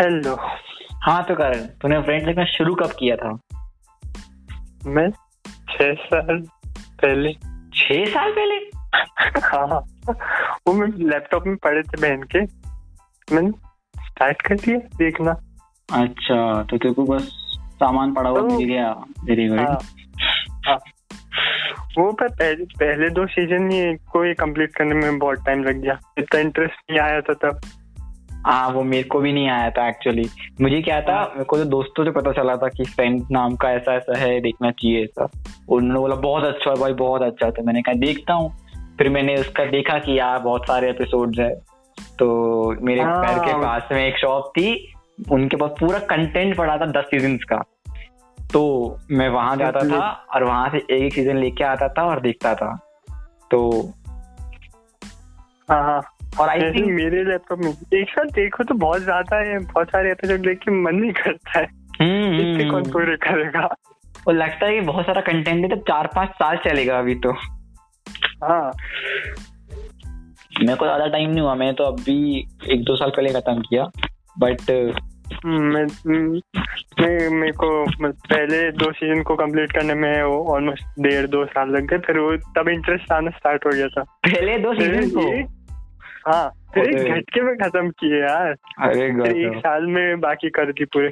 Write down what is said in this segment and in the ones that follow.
Hello हाँ तो करण तूने फ्रेंड्स लिखना शुरू कब किया था? मैं छह साल पहले। छह साल पहले? हाँ। वो मैं लैपटॉप में पढ़े थे बहन के। मैंने स्टार्ट कर दिया देखना। अच्छा तो तेरे को बस सामान पड़ा हुआ तो- मिल गया वेरी हाँ, हाँ। वो पर पहले पहले दो सीज़न ही को ये कंप्लीट करने में बहुत टाइम लग गया। इतना इंटरेस्ट नहीं आया था तब। हाँ वो मेरे को भी नहीं आया था एक्चुअली मुझे क्या था मेरे को तो दोस्तों से पता चला था कि फ्रेंड नाम का ऐसा ऐसा है देखना चाहिए ऐसा। उन्होंने बोला बहुत अच्छा है भाई बहुत अच्छा। है तो मैंने कहा देखता हूँ। फिर मैंने उसका देखा कि यार बहुत सारे एपिसोड है। तो मेरे हाँ। घर के पास में एक शॉप थी उनके पास पूरा कंटेंट पड़ा था दस सीज़न का। तो मैं वहाँ जाता था और वहाँ से एक एक सीज़न लेके आता था और देखता था। तो हाँ हाँ। और आई थिंक मेरे लैपटॉप में एक साथ देखो तो बहुत ज़्यादा है बहुत सारे एपिसोड देख के मन नहीं करता है। इतने कौन पूरे करेगा? और लगता है कि बहुत सारा कंटेंट है तो चार पाँच साल चलेगा अभी तो। हाँ। मेरे को ज़्यादा टाइम नहीं हुआ मैं तो अभी एक दो साल पहले खत्म किया बट मैं मैं मेरे को पहले दो सीज़न को कंप्लीट करने में वो ऑलमोस्ट डेढ़ दो साल लग गए फिर वो तब इंटरेस्ट आना स्टार्ट हो गया था। पहले दो सीज़न को? हाँ फिर एक झटके में खत्म किए यार। अरे एक साल में बाकी कर दी पूरे।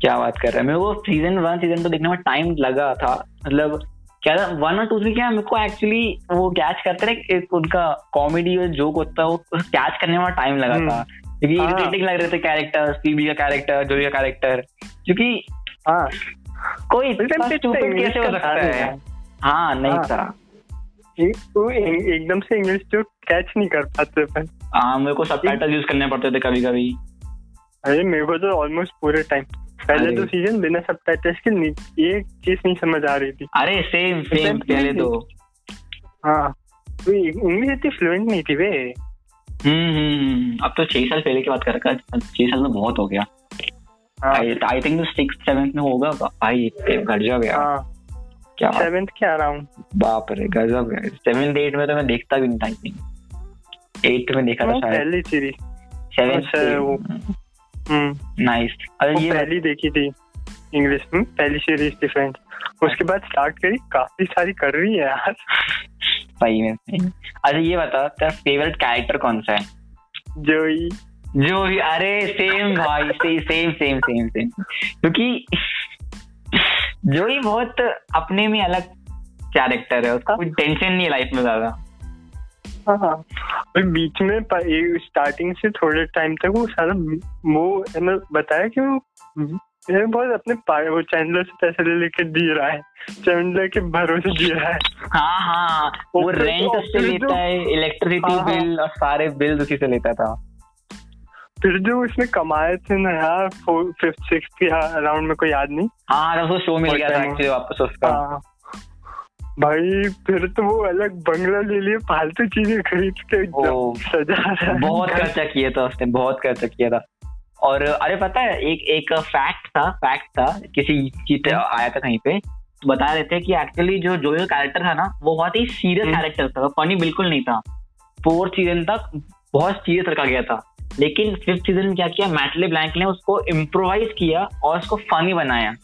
क्या बात कर रहे हैं? मेरे को सीज़न वन सीज़न टू देखने में टाइम लगा था। मतलब क्या था? वन और टू थ्री क्या मेरे को एक्चुअली वो कैच करते रहे एक उनका कॉमेडी और जोक होता है वो कैच करने में टाइम लगा था। क्योंकि हाँ। इरिटेटिंग लग रहे थे कैरेक्टर सीबी का कैरेक्टर जोई का कैरेक्टर क्योंकि हाँ। कोई इतना कैसे हो सकता है? हाँ नहीं हाँ। था। एक- एकदम से इंग्लिश जो कैच नहीं कर पाते पर हाँ मेरे को सब टाइटल यूज़ करने पड़ते थे कभी कभी अरे मेरे को तो ऑलमोस्ट पूरे टाइम पहले तो सीज़न बिना सब टाइटल्स के नहीं एक चीज़ नहीं समझ आ रही थी। अरे सेम सेम पहले तो। हाँ। तो इंग्लिश इतनी फ्लुएंट नहीं थी वे। हम्म हम्म, हम्म। अब तो छह साल पहले की बात कर रखा है। छह साल में बहुत हो गया। आई थिंक सिक्स सेवेंथ में होगा। भाई गजब गया। हाँ। क्या? सेवेंथ के अराउंड बाप रे गजब सेवेंथ एट में तो मैं देखता भी नहीं था आई थिंक एट में देखा था शायद। पहली सीरीज़ अच्छा, वो- हम्म। नाइस अरे ये पहली देखी थी इंग्लिश में पहली सीरीज़ थी फ्रेंड्स उसके बाद स्टार्ट करी काफ़ी सारी कर रही है यार। सही में अच्छा ये बता तेरा फेवरेट कैरेक्टर कौन सा है? जो ही जो भी अरे सेम भाई से, सेम सेम सेम सेम क्योंकि जो ही बहुत अपने में अलग कैरेक्टर है उसका कोई टेंशन नहीं है लाइफ में ज़्यादा हाँ हाँ और बीच में स्टार्टिंग से थोड़े टाइम तक वो सारा वो है ना बताया कि वो ये बहुत अपने वो चैंडलर से पैसे ले लेके दे रहा है चैंडलर के भरोसे दे रहा है हाँ हाँ वो रेंट उससे लेता है इलेक्ट्रिसिटी। बिल और सारे बिल उसी से लेता था फिर जो उसने कमाए थे ना यार फिफ्थ सिक्स के अराउंड में कोई याद नहीं। हाँ शो मिल गया था एक्चुअली वापस उसका। हाँ। भाई फिर तो वो अलग बंगला ले लिए फालतू चीज़ें खरीद के सजा रहा। बहुत खर्चा किया था उसने बहुत खर्चा किया था। और अरे पता है एक एक फैक्ट था फैक्ट था किसी चीज़ आया था कहीं पे तो बता रहे थे कि एक्चुअली जो जो कैरेक्टर था ना वो बहुत ही सीरियस हम्म। कैरेक्टर था फनी बिल्कुल नहीं था। फोर्थ सीज़न तक बहुत सीरियस रखा गया था। लेकिन फिफ्थ सीज़न में क्या किया? मैटले ब्लैंक ने उसको इम्प्रोवाइज किया और उसको फनी बनाया।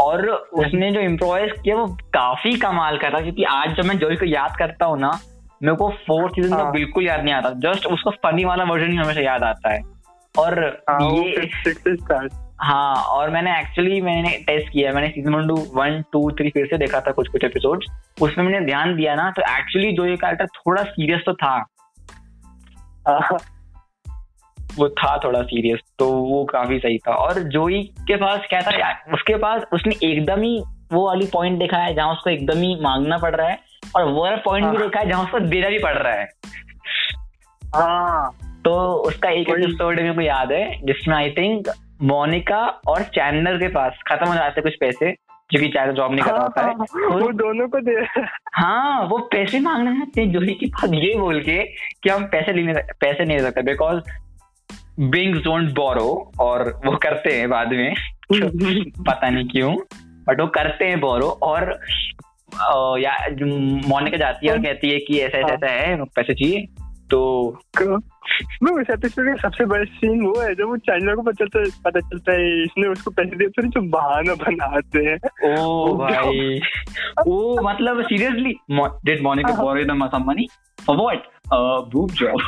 और उसने जो इम्प्रोवाइज किया वो काफ़ी कमाल का था क्योंकि आज जब मैं जोई को याद करता हूँ ना मेरे को फोर्थ सीज़न का हाँ। बिल्कुल याद नहीं आता। जस्ट उसका फनी वाला वर्जन ही हमेशा याद आता है। और हाँ ये हाँ और मैंने एक्चुअली मैंने टेस्ट किया मैंने season one two one two three फिर से देखा था कुछ कुछ एपिसोड उसमें मैंने ध्यान दिया ना तो एक्चुअली जो ये कैरेक्टर थोड़ा सीरियस तो था वो था थोड़ा सीरियस तो वो काफ़ी सही था और जोई के पास क्या था यार उसके पास उसने एकदम ही वो वाली पॉइंट देखा है जहाँ उसको एकदम ही मांगना पड़ रहा है और वो वाला पॉइंट भी हाँ। देखा है जहाँ उसको देना भी पड़ रहा है हाँ तो उसका एक। एपिसोड मेरे को याद है जिसमें आई थिंक मोनिका और चैनलर के पास खत्म हो जाते कुछ पैसे जो कि चैनल जॉब नहीं कर रहा होता है। हाँ, वो दोनों को दे हाँ। वो पैसे मांगने आते हैं जोही के पास ये बोल के कि हम पैसे लेने पैसे नहीं दे सकते। बिकॉज़ बिंग्स डोंट बोरो और वो करते हैं बाद में। पता नहीं क्यों। बट वो करते हैं बोरो और या मोनिका जाती है और कहती है कि ऐसा ऐसा ऐसा है। पैसे चाहिए। तो मैं उस एपिसोड का सबसे बड़ा सीन वो है जब वो चैंडलर को पता चलता पता चलता है इसने उसको पैसे दिए जो बहाना बनाते हैं ओ भाई ओ मतलब seriously did Monica borrow some money for what boob job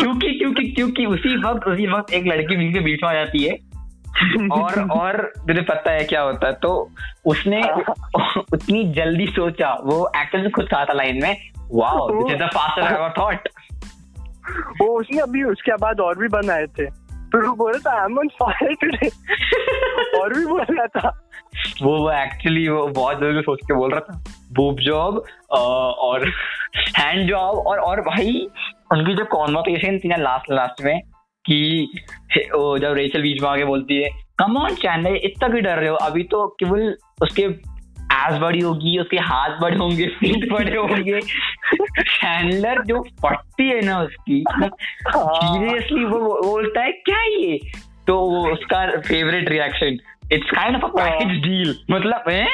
क्योंकि क्योंकि क्योंकि उसी वक्त उसी वक्त एक लड़की मिलके बीच में आ जाती है। और और तुझे पता है क्या होता है तो उसने उतनी जल्दी सोचा वो एक्टर खुद कहा था लाइन में wow this is the faster I thought वो उसने अभी उसके बाद और भी बनाए थे। फिर वो बोल रहा था I am on fire today और भी बोल रहा था। वो वो एक्चुअली वो बहुत जल्दी सोच के बोल रहा था बूब जॉब और हैंड जॉब और और भाई उनकी जो कॉन्वर्सेशन थी ना लास्ट लास्ट में कि वो जब रेचल बीच में आके बोलती है कम ऑन चैनल इतना भी डर रहे हो? अभी तो केवल उसके एस बड़ी होगी उसके हाथ बड़े होंगे फीट बड़े होंगे। चैनलर जो फटती है ना उसकी सीरियसली वो बोलता है क्या ये? तो वो उसका favourite reaction it's kind of a package deal मतलब है?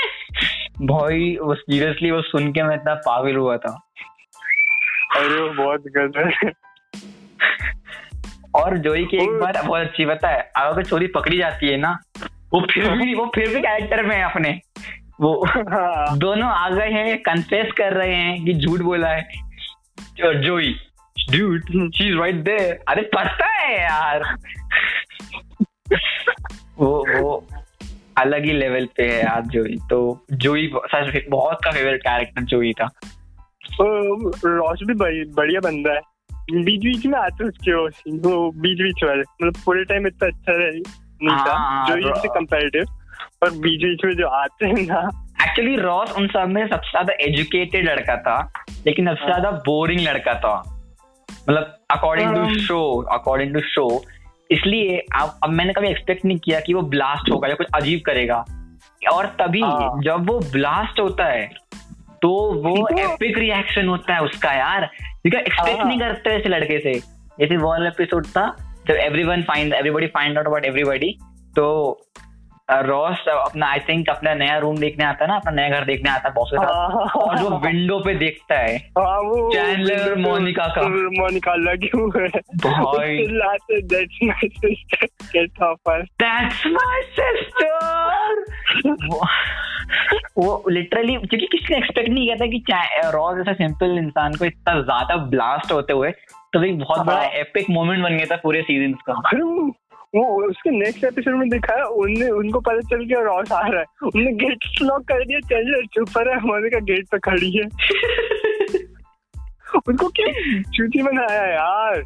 भाई वो सीरियसली वो सुन के मैं इतना पागल हुआ था। अरे बहुत गजब और जोई की एक बार बहुत अच्छी बता है अगर चोरी पकड़ी जाती है ना वो फिर भी वो फिर भी कैरेक्टर में है अपने। वो हाँ। दोनों आ गए हैं कन्फेस कर रहे हैं कि झूठ बोला है। Joey dude she is right there अरे पता है यार। वो वो अलग ही लेवल पे है यार जोई। तो जोई सच बहुत का फेवरेट कैरेक्टर जोई था। रॉस भी बढ़िया बंदा है। बीच बीच में आते उसके वो बीच बीच वाले। मतलब पूरे टाइम इतना अच्छा रहे नहीं था। हाँ, जो ये कंपेरेटिव और बीच बीच में जो आते हैं ना। एक्चुअली रॉस उन सब में सबसे ज़्यादा एजुकेटेड लड़का था लेकिन सबसे हाँ। ज़्यादा बोरिंग लड़का था। मतलब according to show according to show इसलिए अब अब मैंने कभी एक्सपेक्ट नहीं किया कि वो ब्लास्ट होगा या कुछ अजीब करेगा। और तभी हाँ। जब वो ब्लास्ट होता है तो वो एपिक रिएक्शन होता है उसका यार। ठीक है एक्सपेक्ट नहीं करते ऐसे लड़के से। जैसे वो एपिसोड था जब everyone find everybody find out about everybody तो रॉस अपना आई थिंक अपना नया रूम देखने आता है ना अपना नया घर देखने आता है बॉस के साथ। और जो विंडो पे देखता है चैंडलर मोनिका का। मोनिका लगे हुए भाई। That's my sister get off that's my sister वो लिटरली क्योंकि किसी ने एक्सपेक्ट नहीं किया था कि रॉ जैसा सिंपल इंसान को इतना ज़्यादा ब्लास्ट होते हुए तो एक बहुत बड़ा एपिक हाँ। मोमेंट बन गया था पूरे सीज़न का। वो उसके नेक्स्ट एपिसोड में दिखाया उनने उनको पता चल गया रॉस आ रहा है। उनने गेट लॉक कर दिया चल चुप है हमारे का गेट पे खड़ी है। उनको क्यों चूती बनाया यार?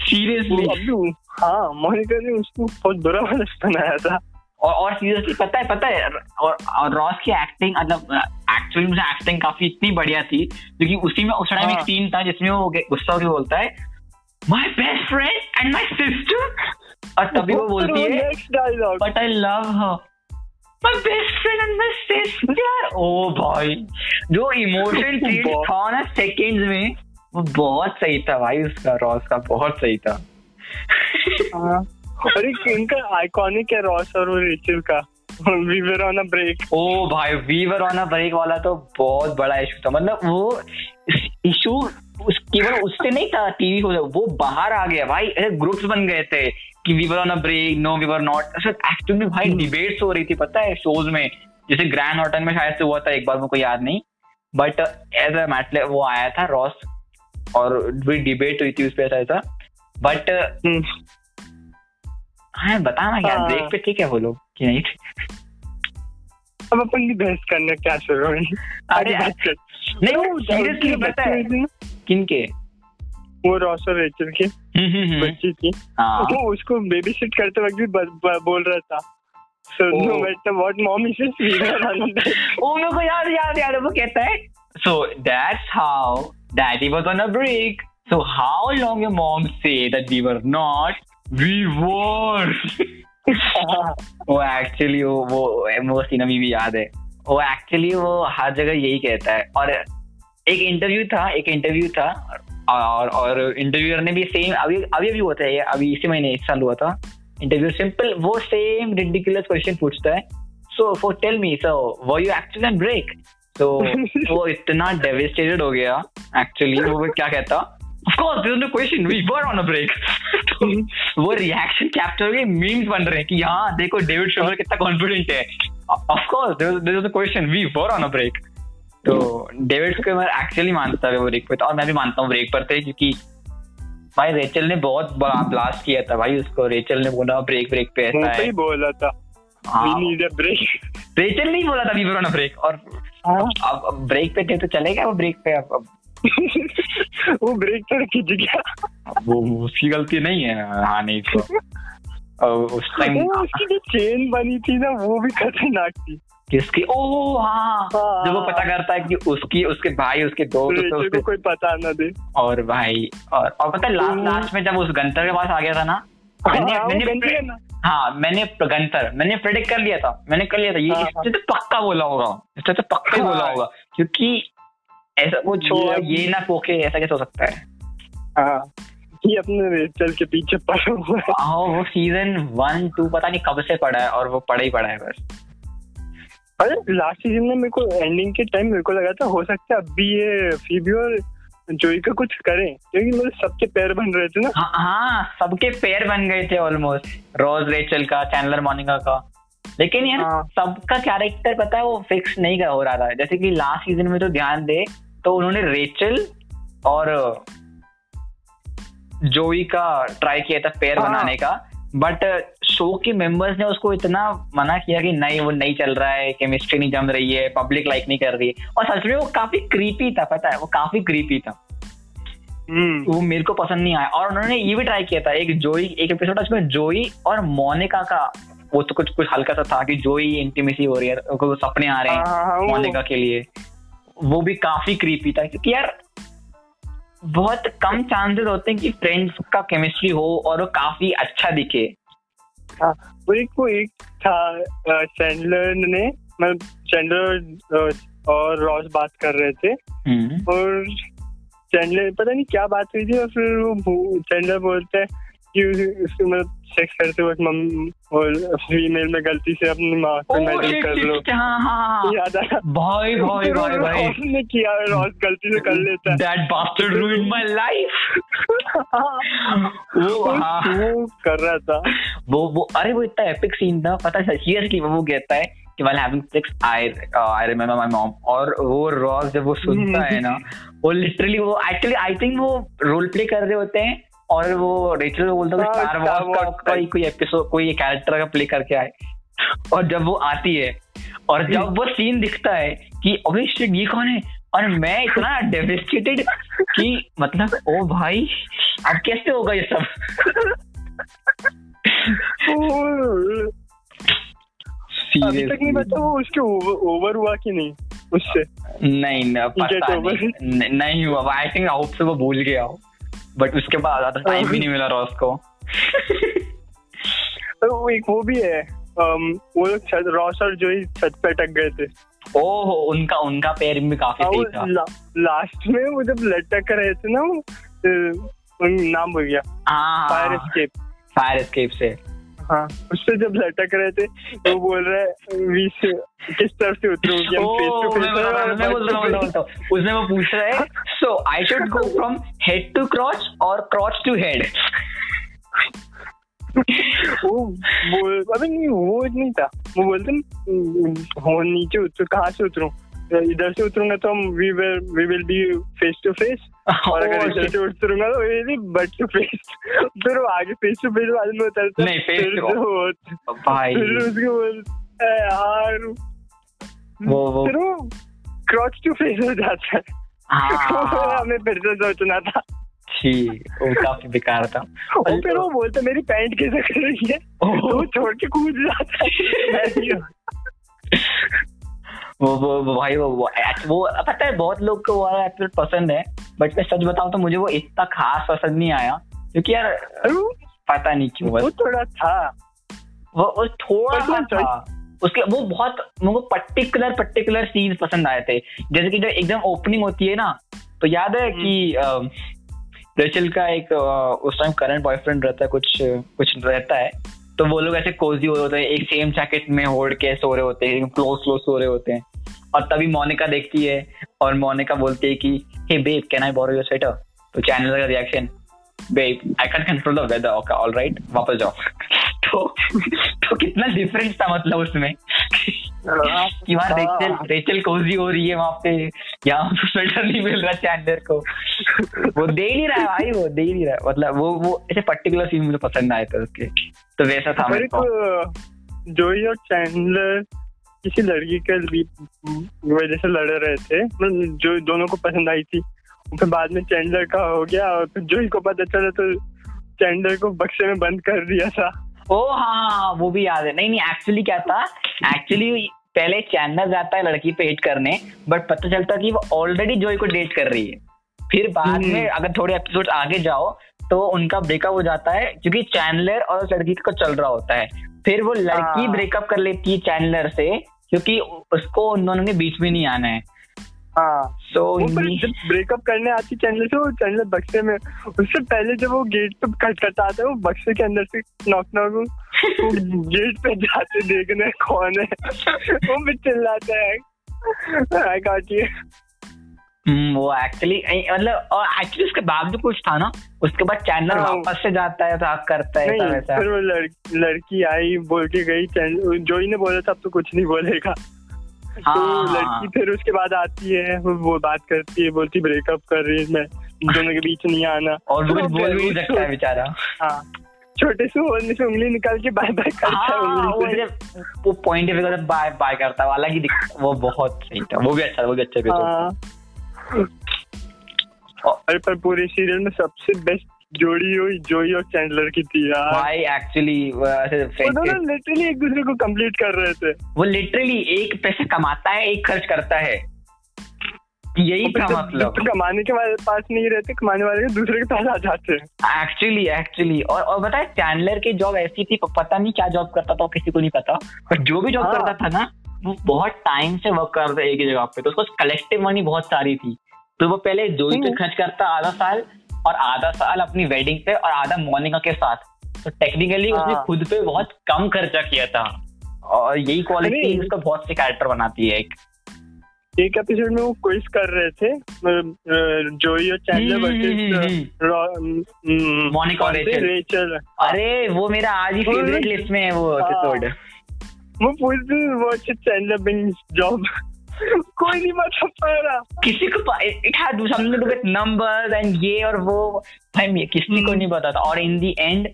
सीरियसली हाँ मोनिका ने उसको बहुत बुरा बनाया था। और और सीरियसली पता है पता है और, और रॉस की एक्टिंग मतलब एक्चुअली मुझे एक्टिंग काफ़ी इतनी बढ़िया थी क्योंकि उसी में उस टाइम एक सीन हाँ। था जिसमें वो गुस्सा होकर बोलता है my best friend and my sister और तभी वो बोलती है but I love her my best friend and my sister ओ भाई जो इमोशन था ना सेकंड्स में वो बहुत सही था भाई उसका रॉस का बहुत सही था। हाँ। अरे इनका आइकॉनिक है रॉस और रेचल का। We were on a break ओ भाई we were on a break वाला तो बहुत बड़ा इशू था। मतलब वो इशू उस केवल उससे नहीं था टीवी को वो बाहर आ गया। भाई ग्रुप्स बन गए थे। कि we were on a break no we were not actually भाई डिबेट्स हो रही थी पता है शोज़ में। जैसे ग्रैंड हॉटल में शायद से हुआ था एक बार मुझे याद नहीं। बट एज अ मैटले वो आया था रॉस और भी डिबेट हुई थी उस पर ऐसा ऐसा। बट हाँ बताना क्या ब्रेक हाँ। पे ठीक है वो लोग कि नहीं अब अपन की बहस करने क्या शुरू अरे नहीं सीरियसली पता है किन के? वो रॉस और रेचल की। बच्ची थी। हाँ। वो उसको बेबी सिट करते वक्त भी बोल रहा था। So no matter what mom is just वो मेरे को याद याद याद वो कहता है so that's how daddy was on a break. So how long your mom say that we were not We won! वो एक्चुअली वो वो वो सीन अभी भी याद है। वो एक्चुअली वो हर जगह यही कहता है। और एक इंटरव्यू था एक इंटरव्यू था और और इंटरव्यूअर ने भी सेम अभी अभी अभी होता है अभी इसी महीने इस साल हुआ था। इंटरव्यू सिंपल वो सेम रिडिकुलस क्वेश्चन पूछता है। सो फॉर टेल मी सो वो यू एक्चुअली ऑन ब्रेक तो वो इतना डेविस्टेटेड हो गया एक्चुअली वो क्या कहता? Of course there is no question we were on a break वो रिएक्शन कैप्चर के मीम्स बन रहे हैं कि हाँ देखो डेविड शोवर कितना कॉन्फिडेंट है। Of course there is no question we were on a break तो डेविड को मैं एक्चुअली मानता है वो ब्रेक पे और मैं भी मानता हूँ ब्रेक पर थे क्योंकि भाई रेचल ने बहुत बड़ा ब्लास्ट किया था भाई उसको रेचल ने बोला ब्रेक ब्रेक पे ऐसा है। बोला था। रेचल नहीं बोला था वी वर ऑन ब्रेक और हाँ। अब ब्रेक पे थे तो चलेगा वो ब्रेक पे अब वो ब्रेक पर खिंच गया। वो उसकी गलती नहीं है हाँ नहीं तो। उस टाइम उसकी जो चेन बनी थी ना वो भी खतरनाक थी। किसकी ओ हाँ। जब वो पता करता है कि उसकी उसके भाई उसके दोस्त तो उसके कोई पता ना दे। और भाई और और पता है लास्ट लास्ट में जब उस गंतर के पास आ गया था ना मैंने हाँ, मैंने हाँ मैंने गंतर मैंने प्रेडिक्ट कर लिया था। मैंने कर लिया था। ये हाँ, इससे तो पक्का बोला होगा। इससे तो पक्का ही बोला होगा। क्योंकि ऐसा वो छोड़ ये ना पोके ऐसा कैसे हो सकता है? हाँ। ये अपने चल के पीछे पड़ा हुआ है। हाँ वो सीज़न वन टू पता नहीं कब से पड़ा है और वो पड़ा ही पड़ा है बस। अरे लास्ट सीज़न में मेरे को एंडिंग के टाइम मेरे को लगा था हो सकता है अभी ये फीबी और जोई का कुछ करें क्योंकि मतलब सबके पैर बन रहे थे ना हाँ, हाँ सबके पैर बन गए थे ऑलमोस्ट रोज रेचल का चैनलर मोनिका का लेकिन यार हाँ. सबका कैरेक्टर पता है वो फिक्स नहीं हो रहा था जैसे कि लास्ट सीज़न में तो ध्यान दे तो उन्होंने रेचल और जोई का ट्राई किया था पैर हाँ. बनाने का बट शो के मेंबर्स ने उसको इतना मना किया कि नहीं वो नहीं चल रहा है केमिस्ट्री नहीं जम रही है पब्लिक लाइक नहीं कर रही है। और सच में वो काफ़ी क्रीपी था पता है वो काफ़ी क्रीपी था। Hmm. वो मेरे को पसंद नहीं आया। और उन्होंने ये भी ट्राई किया था एक जोई एक एपिसोड उसमें जोई और मोनिका का वो तो कुछ कुछ हल्का सा था कि जोई इंटीमेसी हो रही है सपने आ रहे हैं मोनिका के लिए। वो भी काफ़ी क्रीपी था क्योंकि यार बहुत कम चांसेस होते हैं कि फ्रेंड्स का केमिस्ट्री हो और वो काफ़ी अच्छा दिखे हाँ वो एक वो एक था चैंडलर ने मतलब चैंडलर और रॉस बात कर रहे थे हम्म। और चैंडलर पता नहीं क्या बात हुई थी और फिर वो चैंडलर बोलते हैं कि मतलब सेक्स करते वक्त मम और फीमेल में गलती से अपनी माँ को मेडल कर लो। हाँ, हाँ, हाँ। याद आया भाई भाई भाई भाई। उसने किया रॉस गलती से कर लेता है। That bastard ruined my life वो वो कर रहा था। वो वो अरे वो इतना एपिक सीन था पता है सीरियसली वो कहता है कि uh, और वो रॉस जब वो सुनता है ना वो लिटरली वो एक्चुअली आई थिंक वो रोल प्ले कर रहे होते हैं और वो रेचल को बोलता है स्टार वॉर्स का कोई कोई एपिसोड कोई कैरेक्टर का प्ले करके आए और जब वो आती है और जब वो सीन दिखता है कि अभी ये कौन है? और मैं इतना डेविस्टेटेड कि मतलब ओ भाई अब कैसे होगा ये सब? अभी तक नहीं पता वो उसके ओवर हुआ कि नहीं उससे। नहीं पता नहीं, नहीं हुआ आई थिंक होप से वो भूल गया हो। बट उसके बाद ज़्यादा टाइम भी नहीं मिला रॉस को। तो एक वो भी है वो लोग रॉस और जो ही छत पे अटक गए थे। ओहो उनका उनका पैर भी काफ़ी सही था। ला, लास्ट में वो जब लटक रहे थे ना वो नाम भूल गया। फायर एस्केप फायर एस्केप से। हाँ उससे जब लटक रहे थे वो बोल रहे वी से किस तरफ़ से उतरूं हम फेस टू फेस उसने वो पूछ रहा है so I should go from head to crotch और क्रॉच टू हेड वो बोल अबे नहीं वो नहीं था वो बोलते हो नीचे उतर कहाँ से उतरूं इधर से उतरूँगा तो हम we will we will be face to face और अगर इधर से उतरूँगा तो ये नहीं बट टू फेस फिर वो आगे फेस टू फेस बाद में उतरता नहीं फेस टू भाई। फिर उसके बोल यार वो वो। फिर वो क्रॉच टू फेस हो जाता है। हाँ। हमें फिर से सोचना था। ठीक वो काफ़ी बेकार था। और फिर वो बोलते मेरी पैंट कैसे कर रही है? वो छोड़ के कूद जाता है। वो वो, भाई वो वो, वो पता है बहुत लोग को वो एपिसोड पसंद है बट मैं सच बताऊँ तो मुझे वो इतना खास पसंद नहीं आया क्योंकि यार पता नहीं क्यों वो थोड़ा था। वो, वो थोड़ा सा था। उसके वो बहुत मुझे पर्टिकुलर पर्टिकुलर सीन पसंद आए थे। जैसे कि जब एकदम ओपनिंग होती है ना तो याद है कि रेचल हम्म। का एक उस टाइम करंट बॉयफ्रेंड रहता है कुछ कुछ रहता है तो वो लोग ऐसे कोजी हो रहे होते हैं, एक सेम जैकेट में होड़ के सो रहे होते हैं क्लोज क्लोज सो रहे होते हैं। और तभी मोनिका देखती है, और मोनिका बोलती है कि hey babe can I borrow your sweater तो चैनल का reaction babe I can control the weather all right वापस जाओ. तो तो कितना डिफरेंस था मतलब उसमें। कि वहाँ रेचल रेचल कोजी हो रही है वहाँ पे। यहाँ स्वेटर नहीं मिल रहा चैंडलर को। वो दे नहीं रहा भाई वो दे नहीं रहा मतलब वो वो ऐसे पर्टिकुलर सीन मुझे पसंद आए थे उसके। तो वैसा था मेरे को। जोई और चैंडलर किसी लड़की के वजह से लड़ रहे थे। मतलब जो दोनों को पसंद आई थी। फिर बाद में चैंडलर का हो गया और फिर जोई को पता चला तो चैंडलर को बक्से में बंद कर दिया था। ओ हाँ, वो भी याद है। नहीं नहीं एक्चुअली क्या था? एक्चुअली पहले चैनल जाता है लड़की पे डेट करने बट पता चलता कि वो ऑलरेडी जोई को डेट कर रही है। फिर बाद हम्म। में अगर थोड़े एपिसोड आगे जाओ तो उनका ब्रेकअप हो जाता है क्योंकि चैनलर और उस लड़की का चल रहा होता है। फिर वो लड़की ब्रेकअप हाँ। कर लेती है चैनलर से क्योंकि उसको उन दोनों के बीच में नहीं आना है। सो ब्रेकअप करने आती चैनल से वो चैनल बक्से में उससे पहले जब वो गेट पे खटखटाता है वो बक्से के अंदर से नॉक नॉक गेट पे जाते देखने कौन है। वो भी चिल्लाता है। आई गॉट यू वो एक्चुअली मतलब और एक्चुअली उसके बाद भी कुछ था ना? उसके बाद चैनल हाँ। वापस से जाता है तो करता है नहीं, फिर वो लड़की आई बोल के गई चैनल जो ही ने बोला था अब तो कुछ नहीं बोलेगा। तो हाँ। लड़की फिर उसके बाद आती है वो बात करती है बोलती ब्रेकअप कर रही है मैं। दोनों के बीच नहीं आना। और तो बोल भी सकता है बेचारा। हाँ छोटे से होने से उंगली निकाल के बाय बाय करता है हाँ, वो, वो पॉइंट पे बाय बाय करता है हालाँकि वो बहुत सही था वो भी अच्छा वो भी अच्छा हाँ। अरे पर पूरे सीरियल में सबसे बेस्ट जोड़ी हुई जोई और चैंडलर की थी यार। भाई एक्चुअली लिटरली एक दूसरे को कंप्लीट कर रहे थे। वो लिटरली एक पैसे कमाता है एक खर्च करता है। यही था मतलब। कमाने के वाले पास नहीं रहते कमाने वाले के दूसरे के पास आ जाते हैं। एक्चुअली एक्चुअली और और बताए चैंडलर की जॉब ऐसी थी पता नहीं क्या जॉब करता था किसी को नहीं पता। पर जो भी जॉब हाँ। करता था ना वो बहुत टाइम से वर्क कर रहा था एक ही जगह पे। तो उसको कलेक्टिव मनी बहुत सारी थी। तो वो पहले जो ही खर्च करता आधा साल और आधा साल अपनी वेडिंग पे और आधा मोनिका के साथ। तो टेक्निकली उसने हाँ। खुद पे बहुत कम खर्चा किया था। और यही क्वालिटी उसका बहुत से कैरेक्टर बनाती है एक। एक एपिसोड में वो क्विज कर रहे थे जोई और चैंडलर वर्सेस मोनिका और रेचल रेचल अरे वो मेरा आज ही फेवरेट लिस्ट में है वो एपिसोड हाँ। वो पूछते व्हाट्स चैंडलर बिंग जॉब कोई नहीं रहा किसी को it had something to with numbers and ये और वो। भाई किसी को hmm. नहीं पता था और इन दी एंड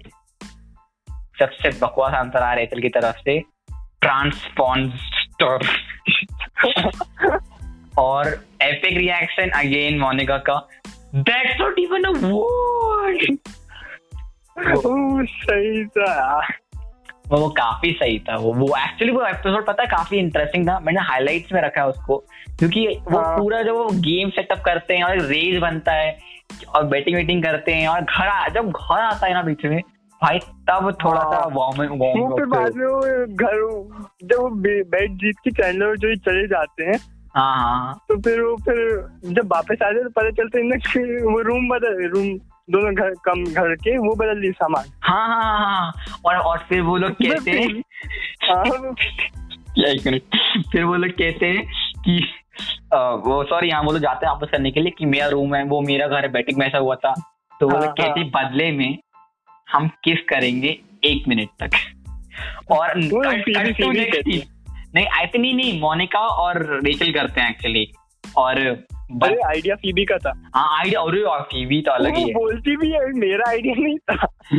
सबसे बकवास आंसर आ रहे की तरफ़ से ट्रांसपॉन्स्टर और एपिक रिएक्शन अगेन मोनिका का। That's not even a word सही था। वो काफ़ी सही था। वो वो एक्चुअली वो एपिसोड पता है काफ़ी इंटरेस्टिंग था। मैंने हाइलाइट्स में रखा है उसको। क्योंकि वो हाँ. पूरा जब वो गेम सेटअप करते हैं और रेज बनता है और बैटिंग वेटिंग करते हैं और घर जब घर आता है ना बीच में भाई तब थोड़ा सा वार्म हाँ। वार्म फिर बाद में वो घर जब वो बैट जीत के चैनल जो चले जाते हैं हाँ, हाँ। तो फिर वो फिर जब वापस आते तो पता चलता है वो रूम बदल रूम दोनों घर कम घर के वो बदल ली सामान। हाँ हाँ हाँ, हाँ। और और फिर वो लोग कहते हैं हाँ। एक मिनट। फिर वो लोग कहते हैं कि आ, वो सॉरी यहाँ वो लोग जाते हैं वापस करने के लिए कि मेरा रूम है वो मेरा घर है बैटिंग में ऐसा हुआ था। तो वो लोग हाँ, कहते हैं बदले में हम किस करेंगे एक मिनट तक? और नहीं आई नहीं नहीं मोनिका और रेचल करते हैं एक्चुअली और अरे आइडिया फीबी का था। हाँ आइडिया और फीबी तो अलग ही है। बोलती भी है मेरा आइडिया नहीं था।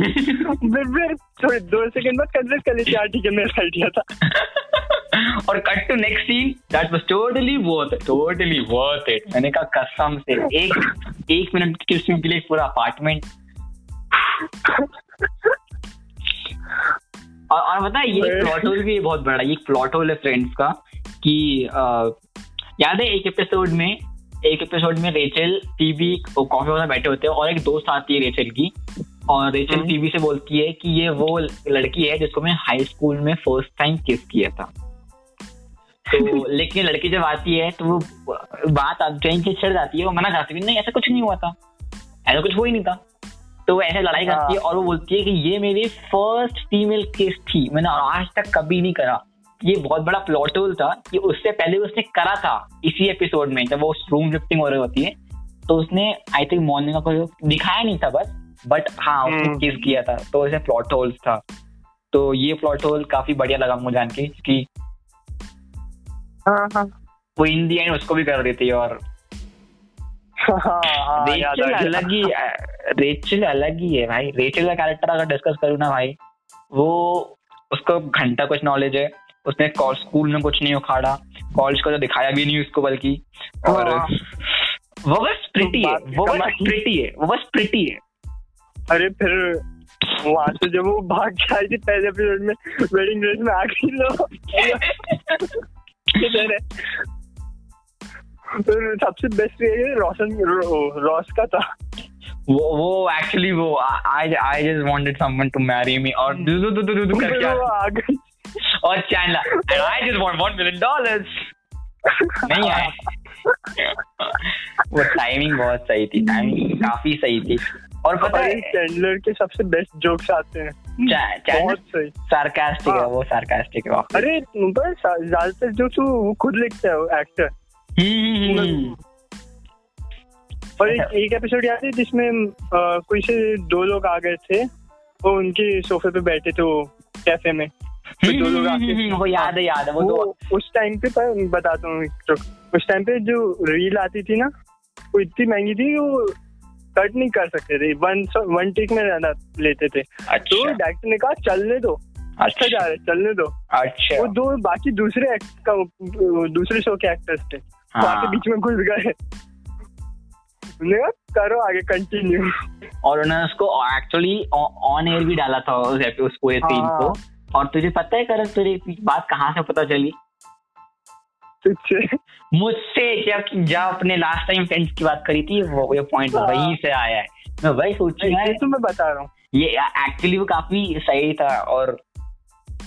फिर फिर थोड़े दो सेकंड बाद कन्विंस कर लेती हाँ ठीक है मेरा आइडिया था। और cut to next scene that was totally worth totally worth it मैंने कहा कसम से एक एक मिनट की सीन के लिए पूरा अपार्टमेंट और और बता ये प्लॉट होल भी बहुत बड़ा ये प्लॉट होल है फ्रेंड्स का कि याद है एक एपिसोड में एक एपिसोड में रेचल टीवी कॉफ़ी वाला बैठे होते हैं और एक दोस्त आती है रेचल की। और रेचल टीवी हम्म। से बोलती है कि ये वो लड़की है जिसको मैं हाई स्कूल में फ़र्स्ट टाइम किस किया था। तो लेकिन लड़की जब आती है तो वो बात ट्रेन से छिड़ जाती है वो मना करती है नहीं ऐसा कुछ नहीं हुआ था। ऐसा कुछ हो ही नहीं था। तो वो ऐसे लड़ाई करती है हाँ। और वो बोलती है कि ये मेरी फ़र्स्ट फीमेल केस थी। मैंने आज तक कभी नहीं करा। ये बहुत बड़ा प्लॉट होल था कि उससे पहले उसने करा था इसी एपिसोड में जब वो रूम शिफ्टिंग हो रही होती है। तो उसने आई थिंक मॉर्निंग का दिखाया नहीं था बस बट हाँ उसने किस हम्म। किया था। तो उसे प्लॉट होल्स था। तो ये प्लॉट होल काफ़ी बढ़िया लगा मुझे जान के कि हाँ हाँ। वो इन दी एंड उसको भी कर देती और रेचल हाँ, अलग ही रेचल अलग ही है भाई। रेचल का कैरेक्टर अगर डिस्कस करूँ ना भाई वो उसको घंटा कुछ नॉलेज है। उसने स्कूल में कुछ नहीं उखाड़ा। कॉलेज को तो दिखाया भी नहीं उसको बल्कि। और। वो बस प्रिटी है वो बस प्रिटी है वो बस प्रिटी है। अरे फिर वहाँ से जब वो भाग के आई थी पहले एपिसोड में वेडिंग ड्रेस में आ गई लो किधर है? फिर सबसे बेस्ट ये रोशन रॉस का था। वो वो एक्चुअली वो I I just wanted someone to marry me और दू दू दू दू दू करके आ गई। और Chandler and I just want 1 million dollars नहीं आए वो टाइमिंग बहुत सही थी। टाइमिंग काफ़ी सही थी। और पता है चैंडलर के सबसे बेस्ट जोक्स आते हैं। बहुत सही। सार्कास्टिक है हाँ। वो सार्कास्टिक है अरे ज़्यादातर जोक्स वो खुद लिखता है एक्टर हम्म, हम्म, हम्म, और एक, एक एपिसोड याद है जिसमें कोई से दो लोग आ गए थे वो उनके सोफे पे बैठे थे वो कैफ़े में। दो लोग आके वो याद है याद है वो, वो तो उस टाइम पे बताता हूँ उस टाइम पे जो रील आती थी ना वो इतनी महँगी थी वो कट नहीं कर सकते थे। वन वन टेक में रहना लेते थे। अच्छा। तो डायरेक्टर ने कहा चलने दो। अच्छा जा रहे चलने दो। अच्छा। वो दो बाकी दूसरे दूसरे शो के एक्टर्स थे। हाँ। के बीच में घुस गए। करो आगे कंटिन्यू और उन्होंने उसको एक्चुअली ऑन एयर भी डाला था उस पूरे सीन हाँ। को। और तुझे पता है करण तुझे बात कहाँ से पता चली? मुझसे जब जब अपने लास्ट टाइम फ्रेंड्स की बात करी थी वो ये पॉइंट हाँ। वही से आया है। मैं वही सोच रहा तो मैं बता रहा हूँ। ये एक्चुअली वो काफ़ी सही था और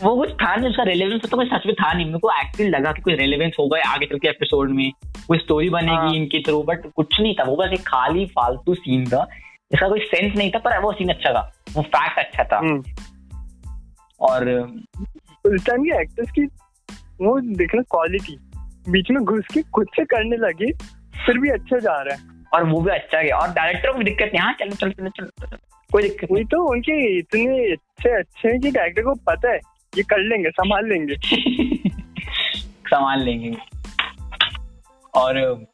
वो कुछ था नहीं उसका रेलेवेंस तो सच में था नहीं। मेरे को एक्चुअली लगा कि कुछ रेलेवेंस होगा आगे चल के एपिसोड में। कोई स्टोरी बनेगी हाँ। इनके थ्रू बट कुछ नहीं था। वो बस एक खाली फालतू सीन था। इसका कोई सेंस नहीं था पर वो सीन अच्छा था। वो फैक्ट अच्छा था। हम्म। और उस टाइम की एक्टर्स की वो देखना क्वालिटी बीच में घुस के खुद से करने लगे फिर भी अच्छा जा रहा है। और वो भी अच्छा गया। और डायरेक्टर को भी दिक्कत नहीं हाँ चलो चलो चलो चलो कोई दिक्कत नहीं। तो उनके इतने अच्छे अच्छे हैं कि डायरेक्टर को पता है ये कर लेंगे संभाल लेंगे। संभाल लेंगे। और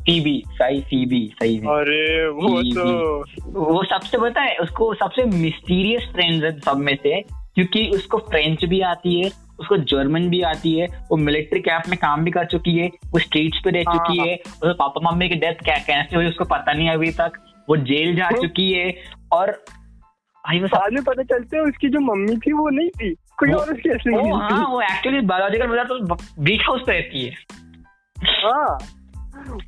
सीबी सही सीबी सही अरे वो तो वो सबसे पता है उसको सबसे मिस्टीरियस फ्रेंड्स है सब में से क्योंकि उसको फ्रेंच भी आती है उसको जर्मन भी आती है वो मिलिट्री कैंप में काम भी कर चुकी है वो स्ट्रीट्स पे रह चुकी हाँ, है हाँ। उसके पापा मम्मी की डेथ क्या कैसे हुई उसको पता नहीं अभी तक वो जेल जा चुकी है और भाई वो बाद में पता चलते है उसकी जो मम्मी थी वो नहीं थी कोई और उसकी असली मम्मी हाँ वो एक्चुअली बायोलॉजिकल मदर तो बीच हाउस पे रहती है। हाँ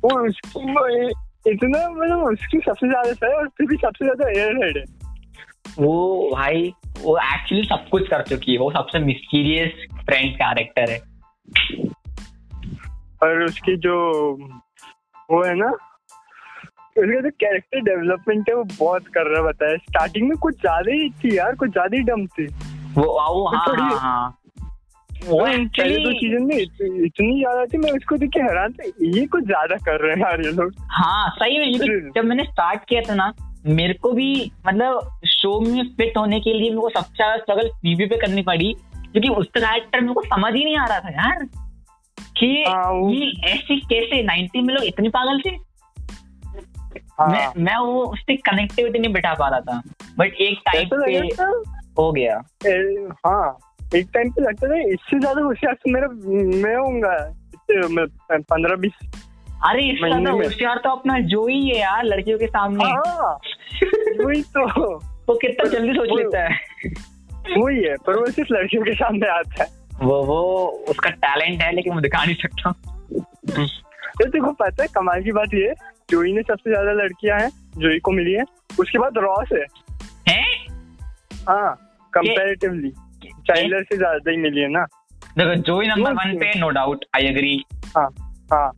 वो उसकी इतना मतलब उसकी सबसे ज़्यादा है और फिर भी सबसे ज़्यादा एयर हेड है। वो भाई वो एक्चुअली सब कुछ कर चुकी है। वो सबसे मिस्टीरियस फ्रेंड कैरेक्टर है। और उसकी जो वो है ना उसका जो कैरेक्टर डेवलपमेंट है वो बहुत कर रहा बताया। स्टार्टिंग में कुछ ज़्यादा ही थी यार कुछ ज़्यादा ही डम थी। वो वो हाँ, हाँ, हाँ. वो पहले तो सीज़न में इतनी ज़्यादा थी मैं उसको देख के हैरान था ये कुछ ज़्यादा कर रहे हैं यार ये लोग। हाँ सही में जब मैंने स्टार्ट किया था ना मेरे को भी मतलब शो में फिट होने के लिए मेरे को सबसे ज़्यादा स्ट्रगल टीवी पे करनी पड़ी क्योंकि उस कैरेक्टर मेरे को समझ ही नहीं आ रहा था यार कि ये ऐसे कैसे नाइनटी में लोग इतने पागल थे? हाँ। मैं मैं वो उससे कनेक्टिविटी नहीं बैठा पा रहा था। बट एक टाइम पे हो गया। हाँ एक टाइम पे लगता था इससे ज़्यादा होशियार तो मेरा मैं होऊँगा। पंद्रह बीस अरे इसका तो होशियार तो अपना जो ही है यार लड़कियों के सामने। हाँ, वही तो। वो कितना जल्दी सोच लेता है। वही है पर वो सिर्फ़ लड़कियों के सामने आता है। वो वो उसका टैलेंट है लेकिन वो दिखा नहीं सकता। तो देखो पता है कमाल की बात ये जोई ने सबसे ज़्यादा लड़कियाँ हैं जोई को मिली है। उसके बाद रॉस है। हैं? हाँ कंपैरेटिवली चाइल्डर से ज़्यादा ही मिली है ना। देखो जोई नंबर वन पे नो डाउट आई एग्री हाँ हाँ।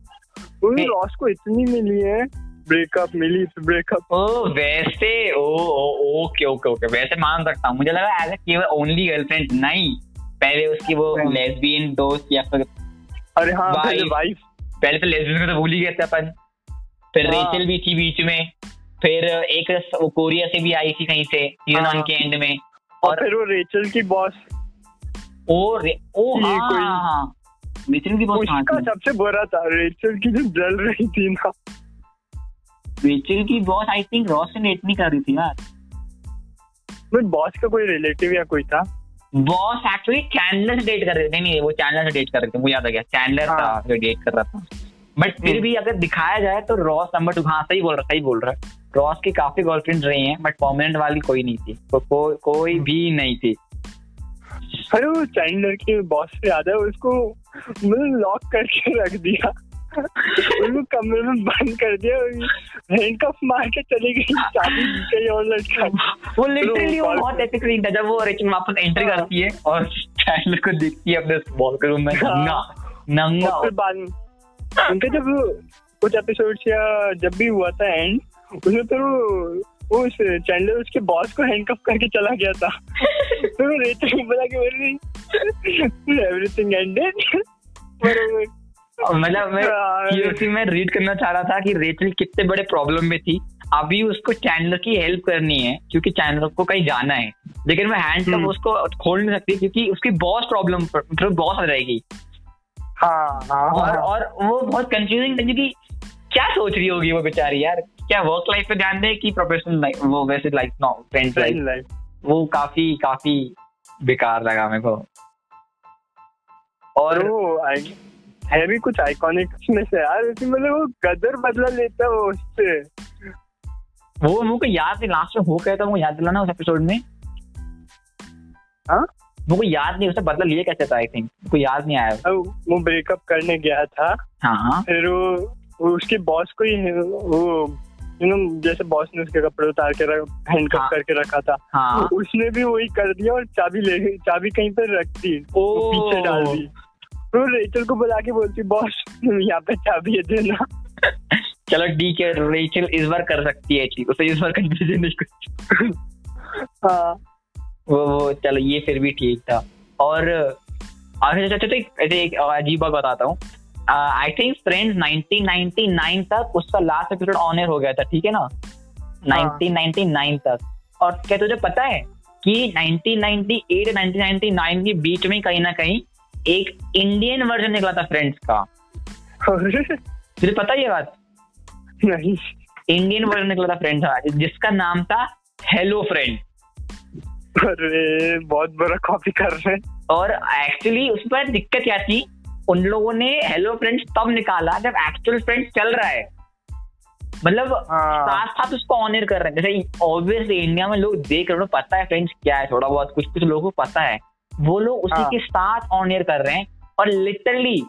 रॉस को इतनी मिली है ब्रेकअप मिली ब्रेकअप। ओ वैसे ओ ओ ओके ओके ओके वैसे मान सकता हूँ। मुझे लगा एज केवल ओनली गर्लफ्रेंड नहीं। पहले उसकी वो लेस्बियन हाँ। दोस्त या फिर अरे हाँ पहले वाइफ पहले तो लेस्बियन को तो भूल ही गए थे अपन। फिर हाँ। रेचल भी थी बीच में। फिर एक वो कोरिया से भी आई थी कहीं से सीज़न हाँ। वन के एंड में। और और फिर वो रेचल की बॉस ओ रे, ओ हाँ हाँ, हाँ। रेचल की बहुत उसका सबसे बुरा था रेचल की जो जल रही थी ना। रेचल की बॉस आई थिंक रॉस से डेट नहीं कर रही थी यार। बट बॉस का कोई रिलेटिव या कोई था? बॉस एक्चुअली चैंडलर से डेट कर रहे थे। नहीं नहीं वो चैंडलर से डेट कर रहे थे मुझे याद आ गया। चैंडलर था हाँ। जो डेट कर रहा था। बट फिर हम्म। भी अगर दिखाया जाए तो रॉस नंबर टू हाँ सही बोल रहा सही बोल रहा। है रॉस की काफ़ी गर्लफ्रेंड रही हैं बट परमानेंट वाली कोई नहीं थी। तो को, कोई भी नहीं थी। अरे वो चैंडलर के बॉस से याद है उसको मतलब लॉक करके रख दिया। उसको कमरे में बंद कर दिया हैंडकफ मार के चली गई चाबी कहीं और लटका वो लिटरली वो बहुत एपिक सीन था जब वो रेचल वापस एंट्री। करती है और चैंडलर को देखती है अपने बॉल के रूम में। हाँ। नंगा। नंगा। और फिर बाद में उनके जब कुछ एपिसोड या जब भी हुआ था एंड उसमें फिर वो वो उस चैंडलर उसके बॉस को हैंडकफ करके चला गया था। तो रेचल बोला कि एवरीथिंग एंडेड मतलब मैं हाँ। seriously मैं रीड करना चाह रहा था कि रेचल कितने बड़े प्रॉब्लम में थी। अभी उसको चैंडलर की हेल्प करनी है क्योंकि चैंडलर को कहीं जाना है। लेकिन मैं हैंड हम्म। उसको खोल नहीं सकती क्योंकि उसकी बॉस प्रॉब्लम फिर बॉस आ जाएगी। हाँ हाँ और और वो बहुत कंफ्यूजिंग था क्योंकि क्या सोच रही होगी वो बेचारी यार? क्या वर्क लाइफ पे ध्यान दे कि प्रोफेशनल लाइफ वो वैसे लाइफ नो फ्रेंड्स लाइफ वो काफ़ी काफ़ी बेकार लगा मेरे को। और और वो आई- है भी कुछ आइकॉनिक में से यार मतलब वो गदर बदला लेता है वो उससे। वो मुझे याद नहीं लास्ट में हो गया था मुझे याद दिलाना उस एपिसोड में? हाँ? मुझे याद नहीं उसने बदला लिए कैसे था आई थिंक मुझको याद नहीं आया। वो ब्रेकअप करने गया था। हाँ। फिर वो, वो उसके बॉस को ही वो यू नो जैसे बॉस ने उसके कपड़े उतार के हैंडकप हाँ। करके रखा था। हाँ। उसने भी वही कर दिया और चाबी ले चाबी कहीं पर रख दी ओ वो पीछे डाल दी। तो रेचल को बुला के बोलती बॉस यहाँ पे चाबी है देना। चलो ठीक है रेचल इस बार कर सकती है चीज़ उसे इस बार कंफ्यूजन नहीं कुछ हाँ। वो वो चलो ये फिर भी ठीक था। और आगे अच्छा तो ऐसे एक अजीब बात बताता हूँ। आई थिंक फ्रेंड्स 1999 तक उसका लास्ट एपिसोड ऑन एयर हो गया था ठीक है ना? 1999 तक। और क्या तुझे पता है कि 1998 1999 के बीच में कहीं ना कहीं एक इंडियन वर्जन निकला था फ्रेंड्स का। तुझे पता है ये बात? नहीं। इंडियन वर्जन निकला था फ्रेंड्स का। जिसका नाम था हेलो फ्रेंड अरे बहुत बड़ा कॉपी कर रहे हैं। और एक्चुअली उस पर दिक्कत क्या थी? उन लोगों ने हेलो फ्रेंड्स तब निकाला जब एक्चुअल फ्रेंड्स चल रहा है। मतलब हाँ। साथ साथ उसको ऑनर कर रहे हैं। जैसे ऑब्वियसली इंडिया में लोग देख रहे हैं पता है फ्रेंड्स क्या है थोड़ा बहुत कुछ कुछ लोगों को पता है। वो लोग उसी हाँ। के साथ ऑनर कर रहे हैं और लिटरली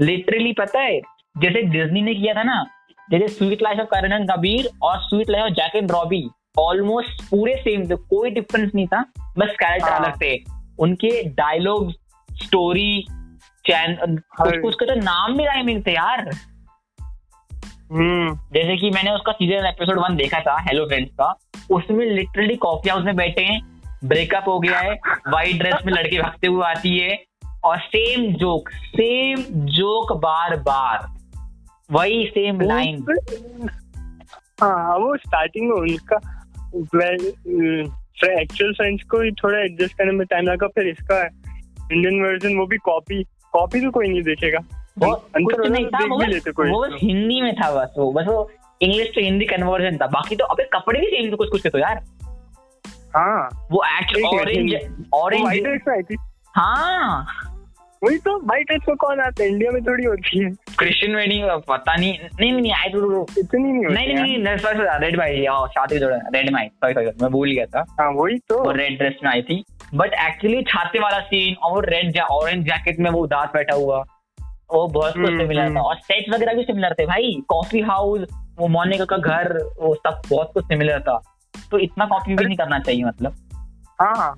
लिटरली पता है जैसे डिज्नी ने किया था ना जैसे sweet life of Karan Kabir और sweet life of Jack and Robbie almost पूरे सेम थे कोई डिफरेंस नहीं था बस कैरेक्टर हाँ। अलग थे उनके डायलॉग स्टोरी चैन कुछ तो नाम भी राइमिंग थे यार हम्म जैसे कि मैंने उसका सीज़न एपिसोड वन देखा था हेलो फ्रेंड्स का उसमें लिटरली कॉफ़ी हाउस में बैठे हैं ब्रेकअप हो गया है वाइट ड्रेस में लड़की भागते हुए आती है और सेम जोक सेम जोक बार बार वही सेम लाइन हाँ वो स्टार्टिंग में उनका एक्चुअल फ्रेंड्स को ही थोड़ा एडजस्ट करने में टाइम लगा फिर इसका इंडियन वर्जन वो भी कॉपी कॉपी तो कोई नहीं देखेगा। अंतर नहीं तो था वो लेते कोई वो बस हिंदी में था बस वो बस वो इंग्लिश टू हिंदी कन्वर्जन था बाकी तो अबे कपड़े भी सेम थे कुछ कुछ के तो यार। हाँ। वो एक्ट ऑरेंज ऑरेंज हाँ। वही तो वाइट ड्रेस में कौन आता है? इंडिया में थोड़ी होती है। क्रिश्चियन वेडिंग पता नहीं नहीं नहीं आई तो इतनी नहीं होती नहीं नहीं नहीं रेड माई शादी जोड़ा रेड माई सॉरी सॉरी मैं भूल गया था। हाँ वही तो। वो रेड ड्रेस में आई थी। बट एक्चुअली छाते वाला सीन और रेड ऑरेंज जैकेट में वो उदास बैठा हुआ। वो बहुत कुछ हम्म, सिमिलर हम्म। था और सेट वगैरह भी सिमिलर थे भाई। कॉफ़ी हाउस वो मोनिका का घर वो सब बहुत कुछ सिमिलर था। तो इतना कॉपी भी नहीं करना चाहिए मतलब। हाँ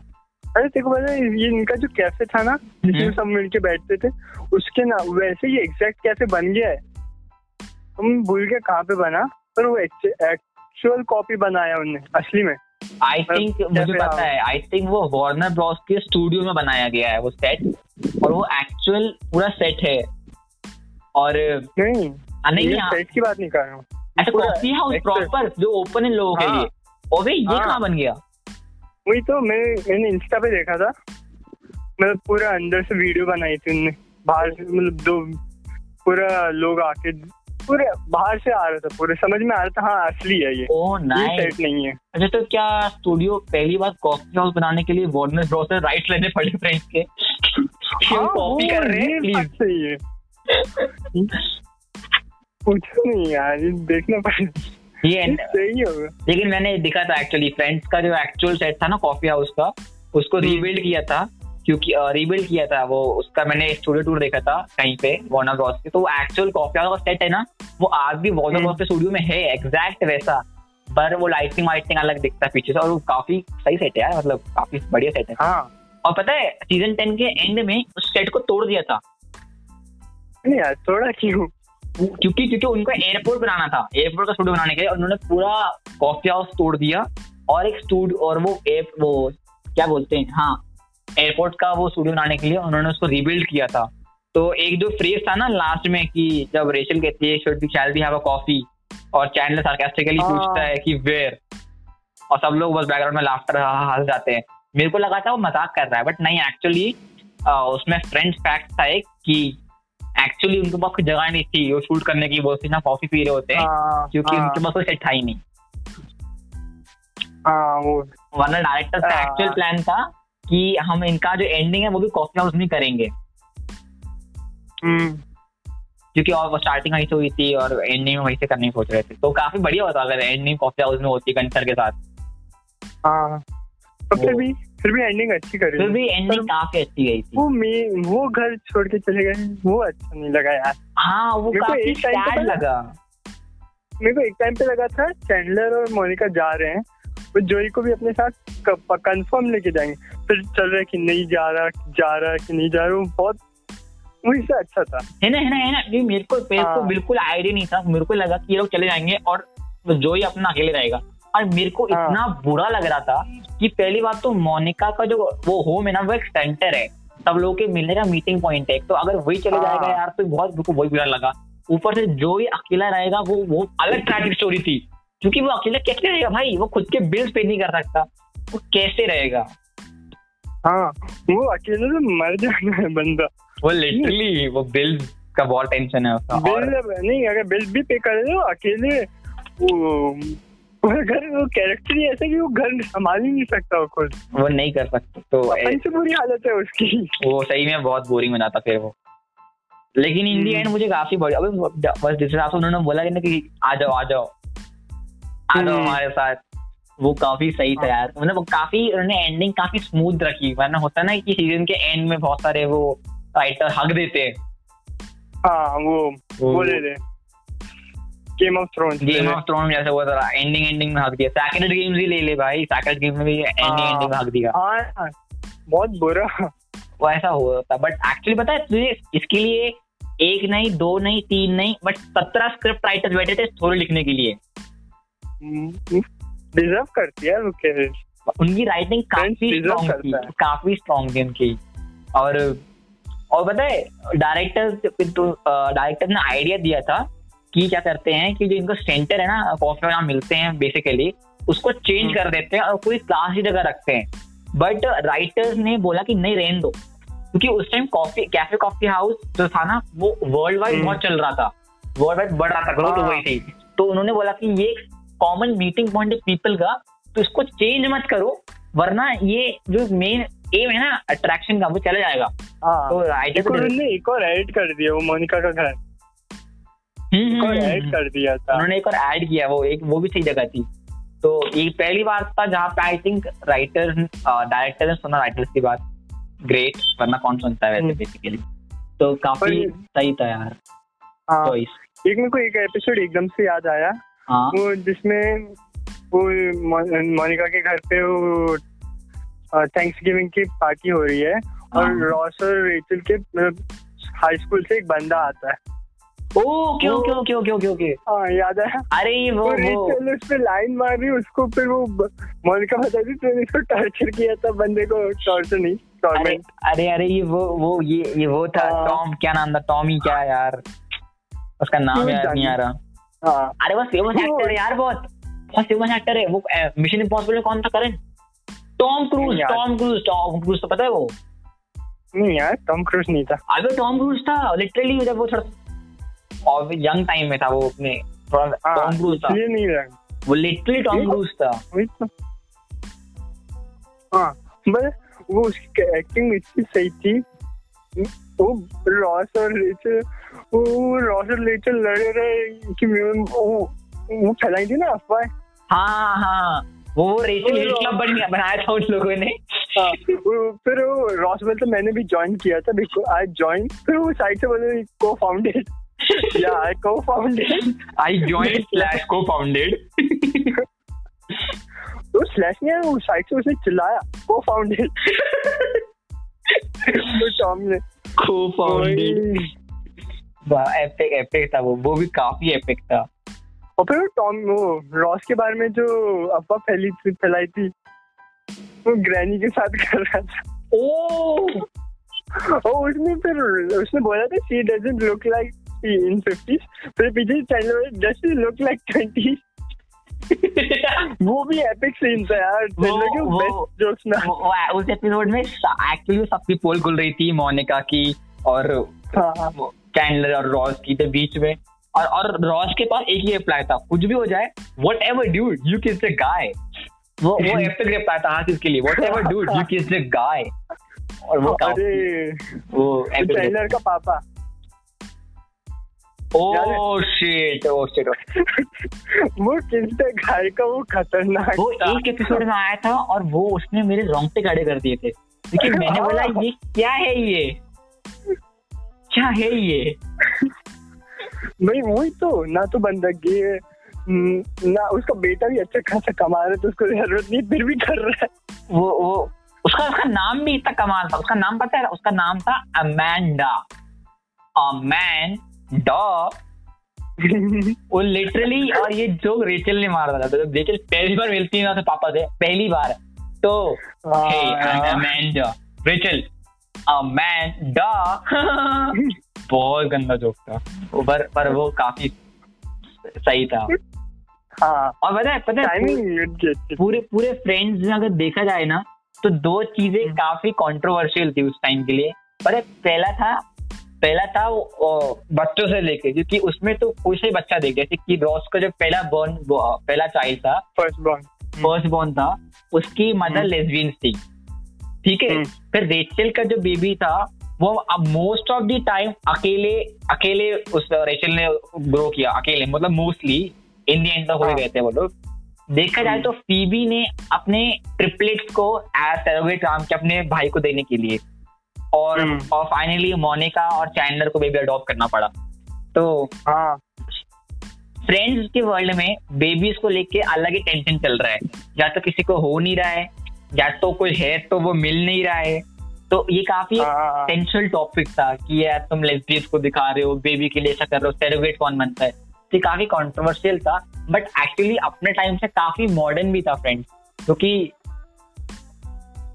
अरे देखो पता ये इनका जो कैफ़े था ना जिसमें हम्म। सब मिलके बैठते थे उसके ना वैसे ही एग्जैक्ट कैफ़े बन गया है। तुम भूल गए कहाँ पे बना पर वो एक्चुअल कॉपी बनाया उनने असली में। आई थिंक मुझे पता है आई थिंक वो वार्नर ब्रॉस के स्टूडियो में बनाया गया है वो सेट और वो एक्चुअल पूरा सेट है। और नहीं नहीं नहीं सेट की बात नहीं कर रहा हूँ। अच्छा कॉफ़ी हाउस प्रॉपर जो ओपन इन लोगों के हाँ। लिए। भाई ये हाँ। कहाँ बन गया? वही तो मैं मैंने इंस्टा पे देखा था। मतलब पूरा अंदर से वीडियो बनाई थी उनने। बाहर से मतलब दो पूरा लोग आके पूरे बाहर से आ रहा था पूरे समझ में आ रहा था हाँ असली है ये। ओ ये नाइस सेट नहीं है। अच्छा तो क्या स्टूडियो पहली बार कॉफ़ी हाउस बनाने के लिए वार्नर ब्रॉस से राइट लेने पड़े फ्रेंड्स के? हाँ, कॉपी कर रहे हैं प्लीज़ सही है। कुछ नहीं यार देखना पड़ेगा। ये सही होगा लेकिन मैंने देखा था एक्चुअली फ्रेंड्स का जो एक्चुअल सेट था ना कॉफ़ी हाउस का उसको हम्म। रीबिल्ड किया था क्योंकि रीबिल्ड किया था वो उसका मैंने स्टूडियो टूर देखा था कहीं पे वार्नर ब्रॉस के। तो वो एक्चुअल कॉफ़ी हाउस का सेट है ना वो आज भी वार्नर हम्म। ब्रॉस के स्टूडियो में है एग्जैक्ट वैसा पर वो लाइटिंग वाइटिंग अलग दिखता है पीछे से और वो काफ़ी सही सेट है यार मतलब काफ़ी बढ़िया सेट है। हाँ। और पता है सीज़न टेन के एंड में उस सेट को तोड़ दिया था। नहीं यार थोड़ा क्यों? क्योंकि क्योंकि उनको एयरपोर्ट बनाना था एयरपोर्ट का स्टूडियो बनाने के लिए उन्होंने पूरा कॉफ़ी हाउस तोड़ दिया और एक स्टूडियो और वो एप वो क्या बोलते हैं हाँ एयरपोर्ट का वो स्टूडियो बनाने के लिए उन्होंने उसको रिबिल्ड किया था। तो एक जो फ्रेज था ना लास्ट में कि जब रेचल कहती है should be shall be have a coffee और चैंडलर सार्केस्टिकली हाँ। पूछता है कि वेयर और सब लोग बस बैकग्राउंड में लाफ्टर हंस जाते हैं। मेरे को लगा था वो मज़ाक कर रहा है बट नहीं एक्चुअली उसमें फ्रेंड्स फैक्ट था एक कि एक्चुअली उनके पास कोई जगह नहीं थी। वो शूट करने की वो सिर्फ़ कॉफ़ी पी रहे होते हैं हाँ, क्योंकि हाँ, उनके पास कोई सेट था ही नहीं। हाँ वरना डायरेक्टर का। एक्चुअल प्लान था कि हम इनका जो एंडिंग है वो भी कॉफ़ी हाउस में करेंगे। हम्म। क्योंकि और स्टार्टिंग वहीं से हुई थी और एंडिंग में वहीं से करने सोच रहे थे। तो काफ़ी बढ़िया होता अगर एंडिंग कॉफ़ी हाउस में होती कंसर के साथ। हाँ। तो फिर भी एंडिंग अच्छी करी फिर भी एंडिंग काफ़ी अच्छी गई थी। वो मे वो घर छोड़ के चले गए वो अच्छा नहीं लगा यार। हाँ वो काफ़ी सैड लगा। मेरे को एक टाइम पे लगा था चैंडलर और मोनिका जा रहे हैं वो जोई को भी अपने साथ कंफर्म लेके जाएँगे। फिर चल रहा है कि नहीं जा रहा जा रहा कि नहीं जा रहा वो बहुत वही से अच्छा था। है ना है ना है ना? ये मेरे को मेरे को हाँ। बिल्कुल आइडिया नहीं था। मेरे को लगा कि ये लोग चले जाएँगे और जोई अपना अकेले रहेगा। और मेरे को हाँ। इतना बुरा लग रहा था कि पहली बात तो मोनिका का जो वो होम है ना वो एक सेंटर है। सब लोगों के मिलने का मीटिंग पॉइंट है। तो अगर वही चले हाँ। जाएगा यार तो बहुत मेरे को वही बुरा लगा। ऊपर से जो ही अकेला रहेगा वो वो अलग ट्रैजिक स्टोरी थी। क्योंकि वो अकेला कैसे रहेगा भाई? वो खुद के बिल्स पे नहीं कर सकता। वो कैसे रहेगा? हाँ वो अकेले तो मर जाना है बंदा। वो लिटरली वो बिल का बहुत टेंशन है उसका। बिल नहीं अगर बिल भी पे कर दो अकेले घर वो कैरेक्टर ही ऐसा कि वो घर संभाल ही नहीं सकता वो खुद वो नहीं कर सकते तो से बुरी हालत है उसकी। वो सही में बहुत बोरिंग बनाता फिर वो। लेकिन इन दी। एंड मुझे काफ़ी बढ़िया अबे बस जिस हिसाब से उन्होंने बोला कि ना कि आ जाओ आ जाओ। आ जाओ हम्म। हमारे साथ। वो काफ़ी सही था यार। मतलब काफ़ी उन्होंने एंडिंग काफ़ी स्मूथ रखी। वरना होता ना कि सीज़न के एंड में बहुत सारे वो राइटर हक देते हैं। हाँ वो वो- वो ले ले game of thrones game of throne जैसे वो था एंडिंग एंडिंग में हक दिया। सैक्रेड गेम्स ही ले ले भाई। सैक्रेड गेम में भी एंडिंग हाँ। एंडिंग में हक दिया। हाँ हाँ, बहुत बुरा। वो ऐसा हुआ था। बट एक्चुअली पता है तुझे इसके लिए एक नहीं दो नहीं तीन नहीं बट सत्रह स्क्रिप्ट राइटर्स बैठे थे स्टोरी लिखने के लिए। डिजर्व करती है वो उनकी राइटिंग काफ़ी स्ट्रॉन्ग थी। काफ़ी स्ट्रॉन्ग थी उनकी। और और पता है डायरेक्टर तो डायरेक्टर ने आइडिया दिया था कि क्या करते हैं कि जो इनका सेंटर है ना कॉफ़ी वहाँ मिलते हैं बेसिकली उसको चेंज हम्म। कर देते हैं और कोई क्लास की जगह रखते हैं। बट राइटर्स ने बोला कि नहीं रहने दो। क्योंकि उस time coffee cafe coffee house जो था ना वो वर्ल्ड वाइड हम्म। बहुत चल रहा था। वर्ल्ड वाइड बढ़ रहा था ग्रोथ हो। गई थी। तो उन्होंने बोला कि ये कॉमन मीटिंग पॉइंट है पीपल का तो इसको चेंज मत करो वरना ये जो मेन एम है ना अट्रैक्शन का वो चला जाएगा। हाँ। तो राइटर एक और ऐड कर दिया वो मोनिका का घर। ऐड कर दिया था। उन्होंने एक और ऐड किया वो एक वो भी सही जगह थी। तो ये पहली बार था जहाँ पे आई थिंक राइटर डायरेक्टर ने सुना राइटर्स की बात। ग्रेट वरना कौन सुनता है वैसे हम्म। बेसिकली तो काफ़ी सही था यार। हाँ। एक मेरे को एक एपिसोड एकदम से याद आया। हाँ। वो जिसमें वो मोनिका के घर पे वो थैंक्स गिविंग की पार्टी हो रही है। और हाँ। रॉस और रेचल के हाई स्कूल से एक बंदा आता है। Okay okay okay okay okay okay हाँ याद है। अरे ये वो वो उस पे लाइन मार रही उसको फिर वो मोनिका बताती तूने इसको टॉर्चर किया था बंदे को टॉर्चर नहीं अरे टॉर्मेंट अरे अरे ये वो वो ये ये वो था हाँ। टॉम क्या नाम था टॉमी क्या यार? उसका नाम याद नहीं आ रहा। हाँ। अरे वो फ़ेमस एक्टर है यार बहुत बहुत फ़ेमस एक्टर है वो मिशन इम्पॉसिबल में कौन था Karan? Tom Cruise Tom Cruise Tom Cruise तो पता है वो? नहीं यार टॉम क्रूज नहीं था। अबे टॉम क्रूज था लिटरली जब वो थोड़ा और यंग टाइम में था वो अपने थोड़ा हाँ टॉम क्रूज था। नहीं वो लिटरली टॉम क्रूज था। तो। हाँ बस वो उसकी एक्टिंग इतनी सही थी। वो रॉस और रेचल वो रॉस और रेचल लड़े रहे कि वो वो फैलाई थी ना अफवाह। हाँ हाँ। वो रेचल हिल क्लब बन गया बनाया था उन लोगों ने। हाँ, फिर वो रॉस मैंने भी ज्वाइन किया था बिकॉज़ आई ज्वाइन फिर वो साइड से बोले cofounded cofounded I join slash cofounded वो स्लैश नहीं है वो साइड से उसने चिल्लाया फाउंडेड तो टॉम ने को फाउंडेड एपिक एपिक था वो। वो भी काफ़ी एपिक था। और फिर टॉम वो रॉस के बारे में जो अफवाह फैली थी फैलाई थी वो ग्रैनी के साथ कर रहा था। ओ और उसने फिर उसने बोला था शी डजंट लुक लाइक पीछे चैनल में does she look like twenty वो भी एपिक सीन था यार। वो- के वो- बेस्ट ना। वो- वो- उस एपिसोड में एक्चुअली सबकी पोल खुल रही थी मोनिका की और हाँ हाँ। कैंडलर और रॉस की थे बीच में। और और रॉस के पास एक ही रिप्लाई था कुछ भी हो जाए whatever dude you kiss the guy वो वो एपिक रिप्लाई था हर चीज़ के लिए whatever dude you kiss the guy और वो अरे। वो का पापा। ओ शिट ओ शिट वो किसने गाय का वो खतरनाक वो एक एपिसोड में आया था और वो उसने मेरे रोंगटे खड़े कर दिए थे। लेकिन मैंने बोला ये क्या है ये? क्या है ये? भाई वही तो ना तो बंदा गे है, ना उसका बेटा भी अच्छा खासा कमा रहा है तो उसको ज़रूरत नहीं फिर भी कर रहा है। वो वो उसका उसका नाम भी इतना कमाल था उसका नाम पता है उसका नाम था अमेंडा अमेंडा वो लिटरली और ये जोक रेचल ने मार मारा था। रेचल पहली बार मिलती है ना तो पापा से पहली बार। तो I'm Amanda Rachel बहुत गंदा जोक था। पर पर वो काफ़ी सही था। हाँ। और पता है पता है पूरे पूरे फ्रेंड्स में अगर देखा जाए ना तो दो चीज़ें हम्म। काफ़ी कंट्रोवर्शियल थी उस टाइम के लिए। पर पहला था पहला था वो, बच्चों से लेके क्योंकि उसमें तो कोई सा ही बच्चा देख जैसे कि रॉस का जो पहला बॉर्न पहला चाइल्ड था। फ़र्स्ट बॉर्न फ़र्स्ट बॉर्न था। उसकी मदर हम्म। लेस्बियन थी। ठीक है? हम्म। फिर रेचल का जो बेबी था वो अब मोस्ट ऑफ़ द टाइम अकेले अकेले उस रेचल ने ग्रो किया अकेले मतलब मोस्टली इन द एंड तक हो हाँ। गए थे वो लोग। देखा जाए तो फीबी ने अपने ट्रिपलेट्स को एज सरोगेट काम के अपने भाई को देने के लिए और हम्म। और फाइनली मोनिका और चैंडलर को बेबी अडॉप्ट करना पड़ा। तो हाँ। फ्रेंड्स के वर्ल्ड में बेबीज को लेके अलग ही टेंशन चल रहा है। या तो किसी को हो नहीं रहा है या तो कोई है तो वो मिल नहीं रहा है। तो ये काफ़ी हाँ। टेंशनल टॉपिक था कि यार तुम लेस्बियंस को दिखा रहे हो बेबी के लिए ऐसा कर रहे हो सेलिब्रेट कौन बनता है? तो काफ़ी कंट्रोवर्शियल था बट एक्चुअली अपने टाइम से काफ़ी मॉडर्न भी था फ्रेंड्स क्योंकि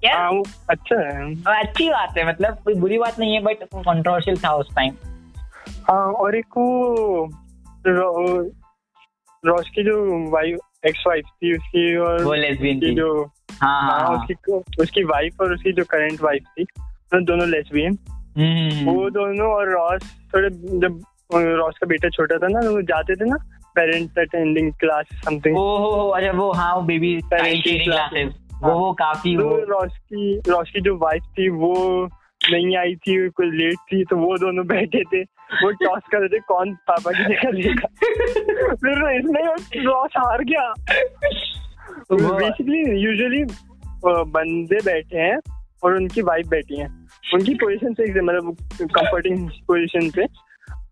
यार हाँ वो अच्छा है। अच्छी बात है मतलब कोई बुरी बात नहीं है बट कंट्रोवर्शियल था उस टाइम हाँ और एक वो रो- की जो वाइफ एक्स वाइफ थी उसकी और वो लेस्बियन थी। जो हाँ हाँ हाँ हाँ। उसकी उसकी वाइफ और उसकी जो करंट वाइफ थी तो दोनों लेस्बियन हम्म, वो दोनों और रॉस थोड़े जब रॉस का बेटा छोटा था ना तो वो जाते थे ना पेरेंट्स अटेंडिंग क्लास समथिंग ओ हो हो अच्छा वो हाँ वो बेबी classes. क्लासेस वो वो काफ़ी तो वो रॉस की जो वाइफ थी वो नहीं आई थी कुछ लेट थी तो वो दोनों बैठे थे। वो टॉस कर रहे थे कौन पापा की जगह लेगा? फिर इसमें रॉस हार गया। बेसिकली यूजुअली बंदे बैठे हैं और उनकी वाइफ बैठी है। उनकी पोजीशन से मतलब कंफर्टिंग पोजीशन पे।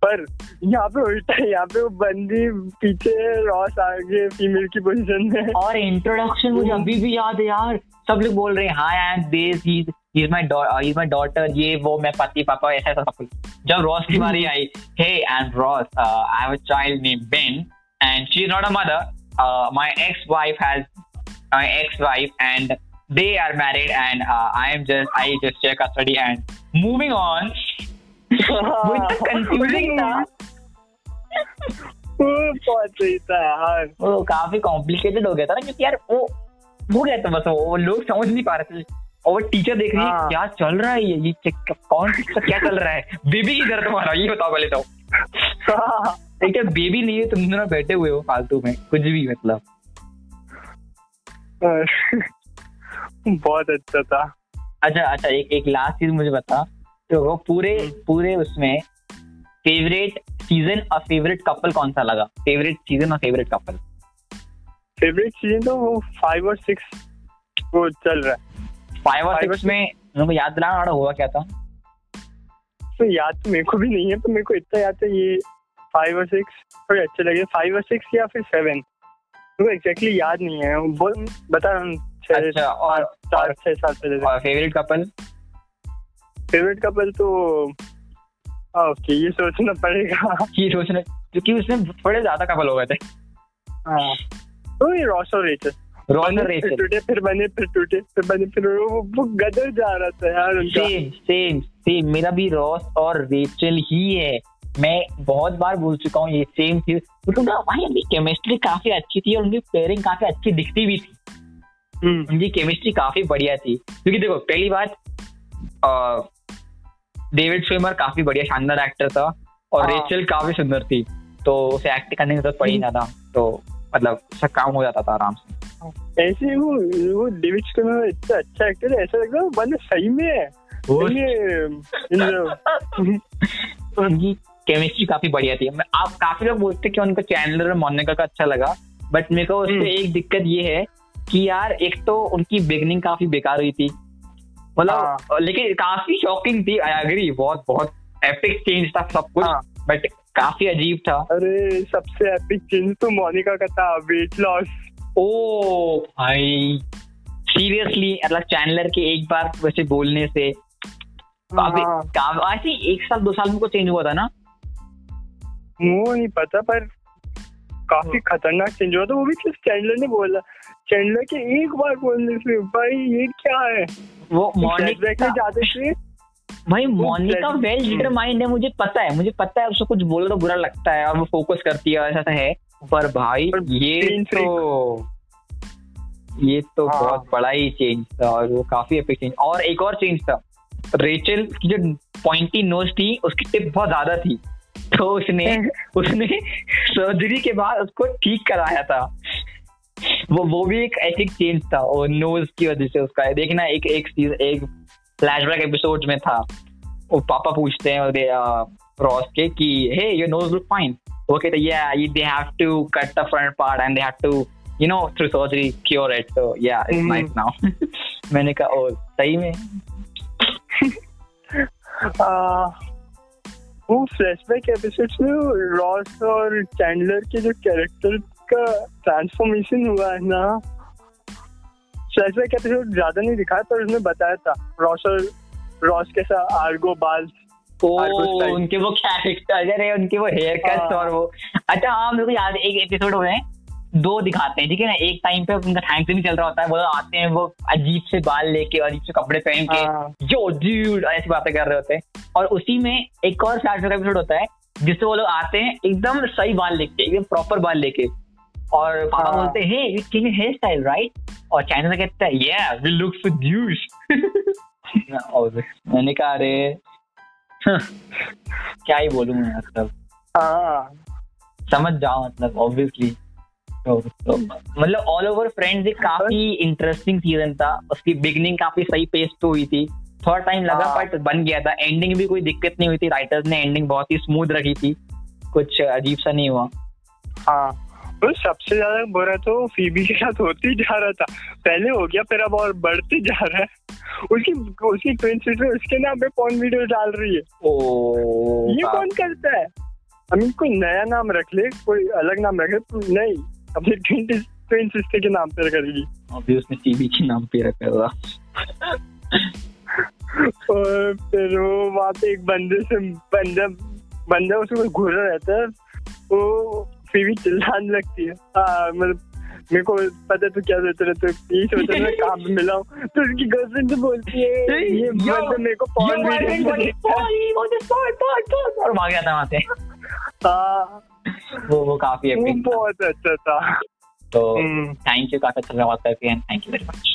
पर यहाँ पे उल्टा है, यहाँ पे वो बंदी पीछे रॉस आगे फीमेल की पोजीशन में। और इंट्रोडक्शन मुझे अभी भी याद है यार। सब लोग बोल रहे हैं hi I am this he is he is daughter ये, वो, मैं पति, पापा, ऐसा ऐसा सब कुछ। जब रॉस की बारी आई hey Ross I have a child name Ben and she is not a mother my ex wife has ex wife and वो इतना confusing था वो बहुत सही था यार वो काफ़ी कॉम्प्लिकेटेड हो गया था ना क्योंकि यार वो हो गया था बस वो लोग समझ नहीं पा रहे थे। और वो टीचर देख रही है हाँ। क्या चल रहा है ये? ये कौन क्या चल रहा है? बेबी किधर है तुम्हारा ये बताओ पहले तो। हाँ, एक बेबी नहीं है तुम दोनों बैठे हुए हो फालतू में कुछ भी मतलब। बहुत अच्छा था। अच्छा अच्छा एक एक लास्ट चीज़ मुझे बता। तो वो पूरे पूरे उसमें फेवरेट सीज़न और फेवरेट कपल कौन सा लगा? फेवरेट सीज़न और फेवरेट कपल फेवरेट सीज़न तो वो फाइव और सिक्स वो चल रहा है। फाइव और सिक्स में मेरे को याद दिलाना वाला हुआ क्या था? तो याद तो मेरे को भी नहीं है पर मेरे को इतना याद है ये फाइव और सिक्स थोड़े अच्छे लगे। फाइव और सिक्स या फिर सेवन मेरे को एग्जैक्टली याद नहीं है। बता अच्छा और चार छह साल पहले फेवरेट कपल फेवरेट कपल तो ओके ये सोचना पड़ेगा। की सोचना क्योंकि उसमें थोड़े ज़्यादा कपल हो गए थे। हाँ। तो ये रॉस और रेचल रॉस और रेचल टूटे फिर बने फिर टूटे फिर बने फिर वो, वो गदर जा रहा था यार उनका। सेम सेम सेम मेरा भी रॉस और रेचल ही है। मैं बहुत बार बोल चुका हूँ ये सेम उनका भाई उनकी केमिस्ट्री काफ़ी अच्छी थी और उनकी पेयरिंग काफ़ी अच्छी दिखती भी थी। हम्म, उनकी केमिस्ट्री काफ़ी बढ़िया थी। क्योंकि देखो पहली बात डेविड स्विमर काफ़ी बढ़िया शानदार एक्टर था और हाँ। रेचल काफ़ी सुंदर थी। तो उसे एक्ट करने की ज़रूरत पड़ी ना था तो मतलब उसका काम हो जाता था आराम से। ऐसे वो वो डेविड स्टोनर इतना अच्छा एक्टर है ऐसा लगता है बंदा सही में है। उनकी केमिस्ट्री काफ़ी बढ़िया थी। मैं- आप काफ़ी लोग बोलते हैं कि उनको चैनलर और मोनिका का अच्छा लगा बट मेरे को हम्म। उससे एक दिक्कत ये है कि यार एक तो उनकी बिगनिंग काफ़ी बेकार हुई थी। मतलब हाँ। लेकिन काफ़ी शॉकिंग थी आई एग्री बहुत बहुत एपिक चेंज था सब कुछ हाँ। बट काफ़ी अजीब था अरे सबसे एपिक चेंज तो मोनिका का था वेट लॉस ओ भाई सीरियसली मतलब चैनलर के एक बार वैसे बोलने से काफ़ी हाँ। काफ़ी ऐसे एक साल दो साल में को चेंज हुआ था ना वो नहीं पता पर काफ़ी खतरनाक चेंज हुआ था वो भी सिर्फ़ चैंडलर ने बोला चैंडलर के एक बार बोलने से भाई ये क्या है वो मोनिका जाते थे भाई मोनिका वेल डिटरमाइंड है मुझे पता है मुझे पता है उसको कुछ बोलो तो बुरा लगता है और वो फोकस करती है ऐसा ऐसा है। पर भाई पर ये तो ये तो हाँ। बहुत बड़ा ही चेंज था और वो काफ़ी एपिक चेंज और एक और चेंज था। रेचल की जो पॉइंटी नोज़ थी उसकी टिप बहुत ज़्यादा थी। तो उसने उसने सर्जरी के बाद उसको ठीक कराया था। वो वो भी एक एथिक चेंज था और नोज़ की वजह से उसका। देखना एक एक सीज- एक फ्लैशबैक एपिसोड में था। वो पापा पूछते हैं और रॉस के कि hey your nose look fine वो कहते yeah they have to cut the front part and they have to you know through surgery cure it so yeah it's. Nice now मैंने कहा ओ सही में? वो फ्लैशबैक एपिसोड्स में रॉस और Chandler के जो कैरेक्टर का ट्रांसफॉर्मेशन हुआ है ना? फ्लैशबैक एपिसोड ज़्यादा नहीं दिखाया पर उसने बताया था। रॉस और रॉस के साथ आर्गो बाल ओ उनके वो कैरेक्टर अरे उनके वो हेयर कट हाँ। और वो। अच्छा हाँ मेरे को याद एक एपिसोड में दो दिखाते हैं ठीक है ना? एक टाइम पे उनका थैंक्स भी चल रहा होता है वो आते हैं वो अजीब से बाल लेके और अजीब से कपड़े पहन के। जो यो ड्यूड ऐसी बातें कर रहे होते हैं। और उसी में एक और फ्लैशबैक एपिसोड होता है जिससे वो लोग आते हैं एकदम सही बाल लेके एकदम प्रॉपर बाल लेके। और पापा हाँ। बोलते हैं hey you change hair style right और चाइना में कहता है या वी लुक सो ड्यूश और मैंने कहा अरे क्या ही बोलूँ मैं मतलब हाँ। समझ जाओ मतलब ऑब्वियसली तो, तो मतलब ऑल ओवर फ्रेंड्स एक काफ़ी इंटरेस्टिंग सीज़न था। उसकी बिगनिंग काफ़ी सही पेस पे हुई थी। थोड़ा टाइम लगा हाँ। बट बन गया था। एंडिंग भी कोई दिक्कत नहीं हुई थी। राइटर्स ने एंडिंग बहुत ही स्मूथ रखी थी। कुछ अजीब सा नहीं हुआ। हाँ। वो सबसे ज़्यादा बुरा तो फीबी के साथ होती जा रहा था। पहले हो गया फिर अब और बढ़ते जा रहा है। उसकी उसकी ट्विन सिस्टर उसके नाम पे कौन वीडियो डाल रही है? ओ ये कौन करता है? अमीन कोई नया नाम रख ले कोई अलग नाम रख ले नहीं अपनी ट्विन ट्विन सिस्टर के नाम पे करेगी अभी उसने टीवी के नाम पे रखा था। और फिर वो वहाँ पे एक बंदे से बंदा बंदा उसको घूर रहता है वो फीवी चिल्लाने लगती है। हाँ मतलब मेरे को पता है तू क्या सोच रहा तो यही सोच रहा मैं काम पे मिला हूँ? तो उसकी गर्लफ्रेंड से बोलती है ये बंदा मेरे को porn video is part, part, part, और भाग जाता है वहाँ से। हाँ वो वो काफ़ी बहुत अच्छा था। तो हम्म। थैंक यू काफ़ी अच्छा लगा बात करके and thank you very much